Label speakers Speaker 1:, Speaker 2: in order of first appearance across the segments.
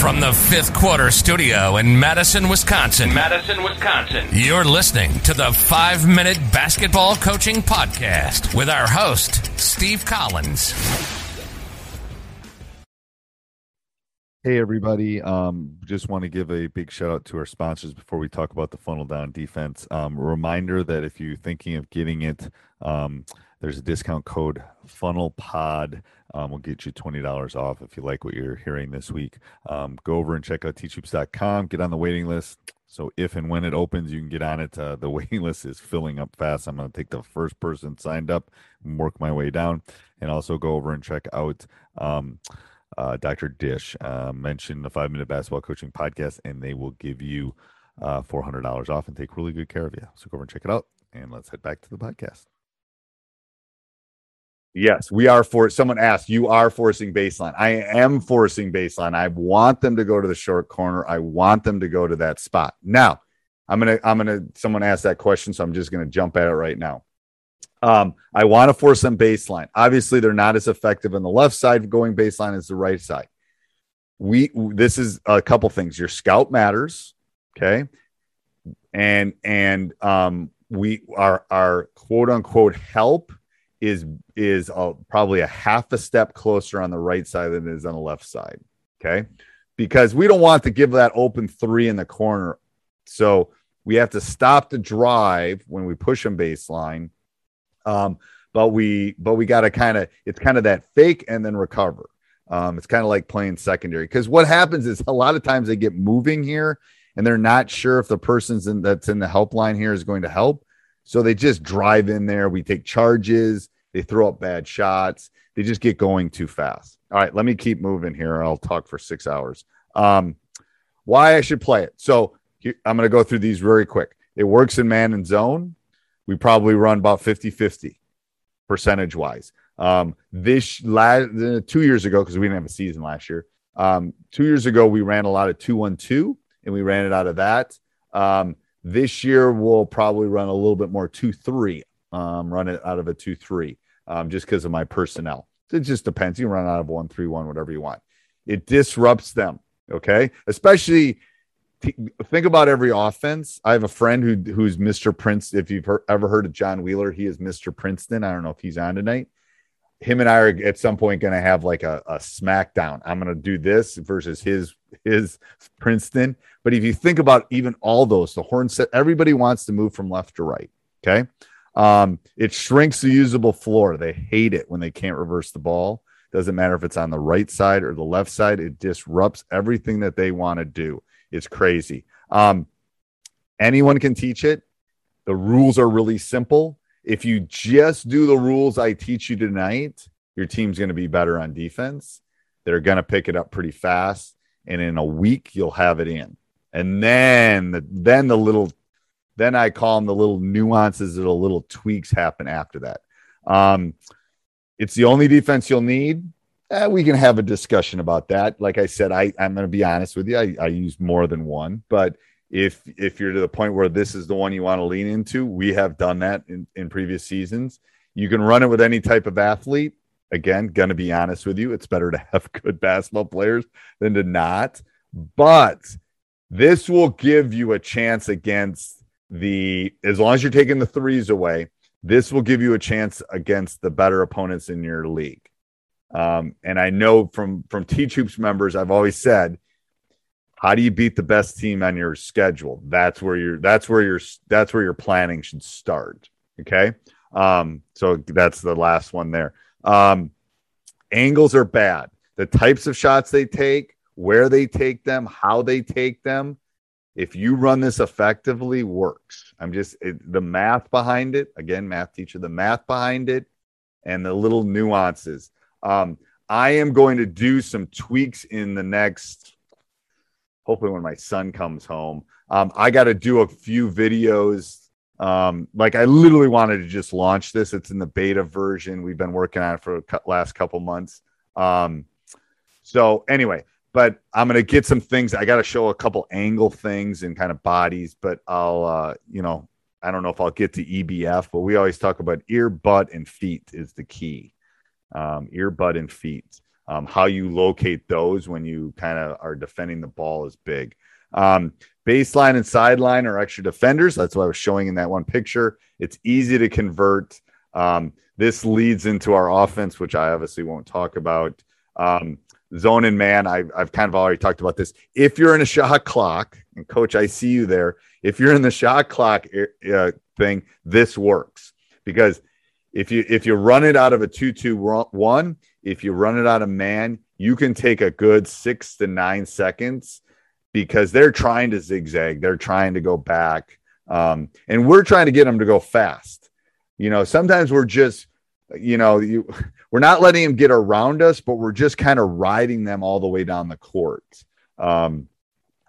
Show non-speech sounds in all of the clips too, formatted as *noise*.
Speaker 1: From the fifth quarter studio in Madison, Wisconsin.
Speaker 2: Madison, Wisconsin.
Speaker 1: You're listening to the five minute basketball coaching podcast with our host, Steve Collins.
Speaker 3: Hey everybody! Um, just want to give a big shout out to our sponsors before we talk about the funnel down defense. Um, reminder that if you're thinking of getting it, um, there's a discount code Funnel Pod. Um, will get you twenty dollars off if you like what you're hearing this week. Um, go over and check out teachhoops.com. Get on the waiting list. So if and when it opens, you can get on it. Uh, the *laughs* waiting list is filling up fast. I'm going to take the first person signed up and work my way down, and also go over and check out. Um, uh, Dr. Dish. Uh, mention the Five Minute Basketball Coaching Podcast, and they will give you uh, $400 off and take really good care of you. So go over and check it out, and let's head back to the podcast. Yes, we are for someone asked, you are forcing baseline. I am forcing baseline. I want them to go to the short corner. I want them to go to that spot. Now, I'm gonna, I'm gonna, someone asked that question, so I'm just gonna jump at it right now. Um, I want to force them baseline. Obviously, they're not as effective on the left side going baseline as the right side. We this is a couple things. Your scout matters, okay, and and um, we our our quote unquote help is is a, probably a half a step closer on the right side than it is on the left side, okay, because we don't want to give that open three in the corner, so we have to stop the drive when we push them baseline um, but we but we got to kind of it's kind of that fake and then recover. Um, it's kind of like playing secondary because what happens is a lot of times they get moving here and they're not sure if the person's in, that's in the helpline here is going to help. So they just drive in there. We take charges. They throw up bad shots. They just get going too fast. All right, let me keep moving here. I'll talk for six hours. Um, why I should play it. So I'm going to go through these very quick. It works in man and zone we probably run about 50 50 percentage wise. Um, this last two years ago, because we didn't have a season last year, um, two years ago, we ran a lot of 2 1 2 and we ran it out of that. Um, this year, we'll probably run a little bit more 2 3, um, run it out of a 2 3, um, just because of my personnel. It just depends. You run out of 1 3 1, whatever you want. It disrupts them. Okay. Especially think about every offense. I have a friend who who's Mr. Prince. If you've ever heard of John Wheeler, he is Mr. Princeton. I don't know if he's on tonight. Him and I are at some point going to have like a, a smackdown. I'm going to do this versus his his Princeton. But if you think about even all those, the horn set, everybody wants to move from left to right. Okay. Um, it shrinks the usable floor. They hate it when they can't reverse the ball. Doesn't matter if it's on the right side or the left side, it disrupts everything that they want to do. It's crazy. Um, anyone can teach it. The rules are really simple. If you just do the rules I teach you tonight, your team's going to be better on defense. They're going to pick it up pretty fast, and in a week you'll have it in. And then, the, then the little, then I call them the little nuances, the little tweaks happen after that. Um, it's the only defense you'll need eh, we can have a discussion about that. Like I said, I, I'm going to be honest with you. I, I use more than one, but if if you're to the point where this is the one you want to lean into, we have done that in, in previous seasons. You can run it with any type of athlete. Again, to be honest with you, it's better to have *laughs* good basketball players than to not. But this will give you a chance against the, as long as you're taking the threes away, this will give you a chance against the better opponents in your league. Um, and I know from from Teach Hoops members, I've always said, how do you beat the best team on your schedule? That's where you're. That's where your that's where your planning should start. Okay. Um, so that's the last one there. Um, angles are bad. The types of shots they take, where they take them, how they take them. If you run this effectively, works. I'm just it, the math behind it. Again, math teacher, the math behind it, and the little nuances. Um, I am going to do some tweaks in the next. Hopefully, when my son comes home, um, I got to do a few videos um, like I literally wanted to just launch this. It's in the beta version. We've been working on it for the last couple months. Um, so anyway, but I'm gonna get some things. I got to show a couple angle things and kind of bodies, but I'll, uh, you know, I don't know if I'll get to EBF, but we always talk about ear, butt, and feet is the key. Um, ear, butt, and feet. Um, how you locate those when you kind of are defending the ball is big. Um, baseline and sideline are extra defenders. That's what I was showing in that one picture. It's easy to convert. Um, this leads into our offense, which I obviously won't talk about. Um, zone and man, I've, I've kind of already talked about this. If you're in a shot clock, and coach, I see you there. If you're in the shot clock uh, thing, this works because if you if you run it out of a two two one, if you run it out of man, you can take a good six to nine seconds because they're trying to zigzag, they're trying to go back, um, and we're trying to get them to go fast. You know, sometimes we're just, you know, you *laughs* we're not letting them get around us, but we're just kind of riding them all the way down the court. Um,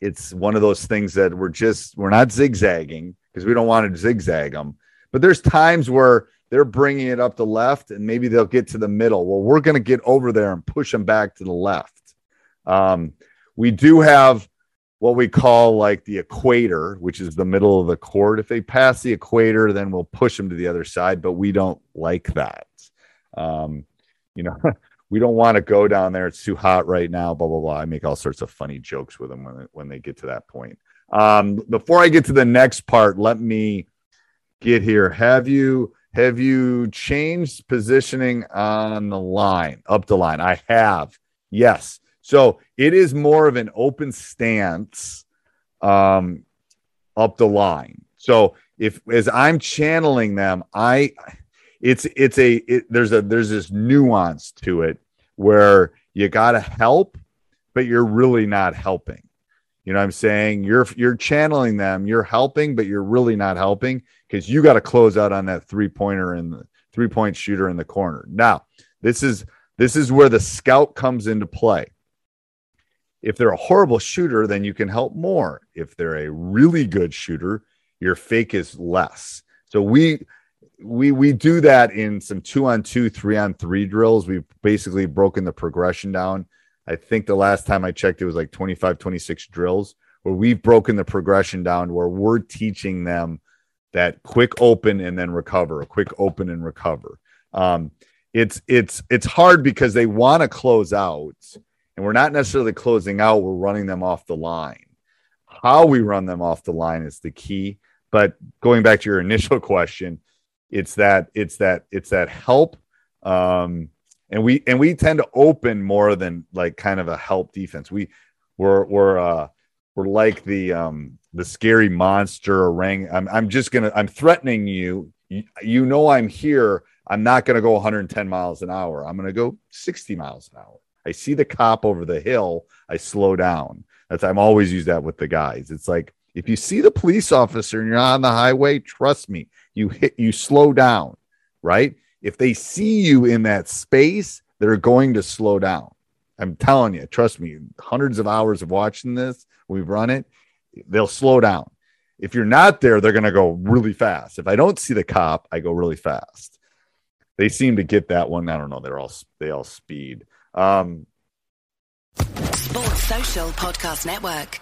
Speaker 3: it's one of those things that we're just we're not zigzagging because we don't want to zigzag them. But there's times where they're bringing it up the left and maybe they'll get to the middle. Well, we're going to get over there and push them back to the left. Um, we do have what we call like the equator, which is the middle of the court. If they pass the equator, then we'll push them to the other side, but we don't like that. Um, you know, *laughs* we don't want to go down there. It's too hot right now, blah, blah, blah. I make all sorts of funny jokes with them when, when they get to that point. Um, before I get to the next part, let me get here. Have you have you changed positioning on the line, up the line? I have. Yes. So it is more of an open stance um, up the line. So if as I'm channeling them, I it's it's a it, there's a there's this nuance to it where you got to help, but you're really not helping. You know what I'm saying? You're you're channeling them, you're helping, but you're really not helping because you got to close out on that three pointer and three point shooter in the corner. Now, this is this is where the scout comes into play. If they're a horrible shooter, then you can help more. If they're a really good shooter, your fake is less. So we we we do that in some two on two, three on three drills. We've basically broken the progression down. I think the last time I checked, it was like 25, 26 drills where we've broken the progression down where we're teaching them that quick open and then recover, a quick open and recover. Um, it's it's it's hard because they want to close out and we're not necessarily closing out, we're running them off the line. How we run them off the line is the key. But going back to your initial *laughs* question, it's that it's that it's that help. Um, and we and we tend to open more than like kind of a help defense. We we're we're uh we're like the um the scary monster orang. I'm I'm just gonna I'm threatening you. You, you know I'm here. I'm not gonna go 110 miles an hour. I'm gonna go 60 miles an hour. I see the cop over the hill, I slow down. That's I'm always use that with the guys. It's like if you see the police officer and you're on the highway, trust me, you hit you slow down, right? If they see you in that space, they're going to slow down. I'm telling you, trust me, hundreds of hours of watching this, we've run it, they'll slow down. If you're not there, they're going to go really fast. If I don't see the cop, I go really fast. They seem to get that one. I don't know. They're all they all speed. Um,
Speaker 2: Sports Social Podcast Network.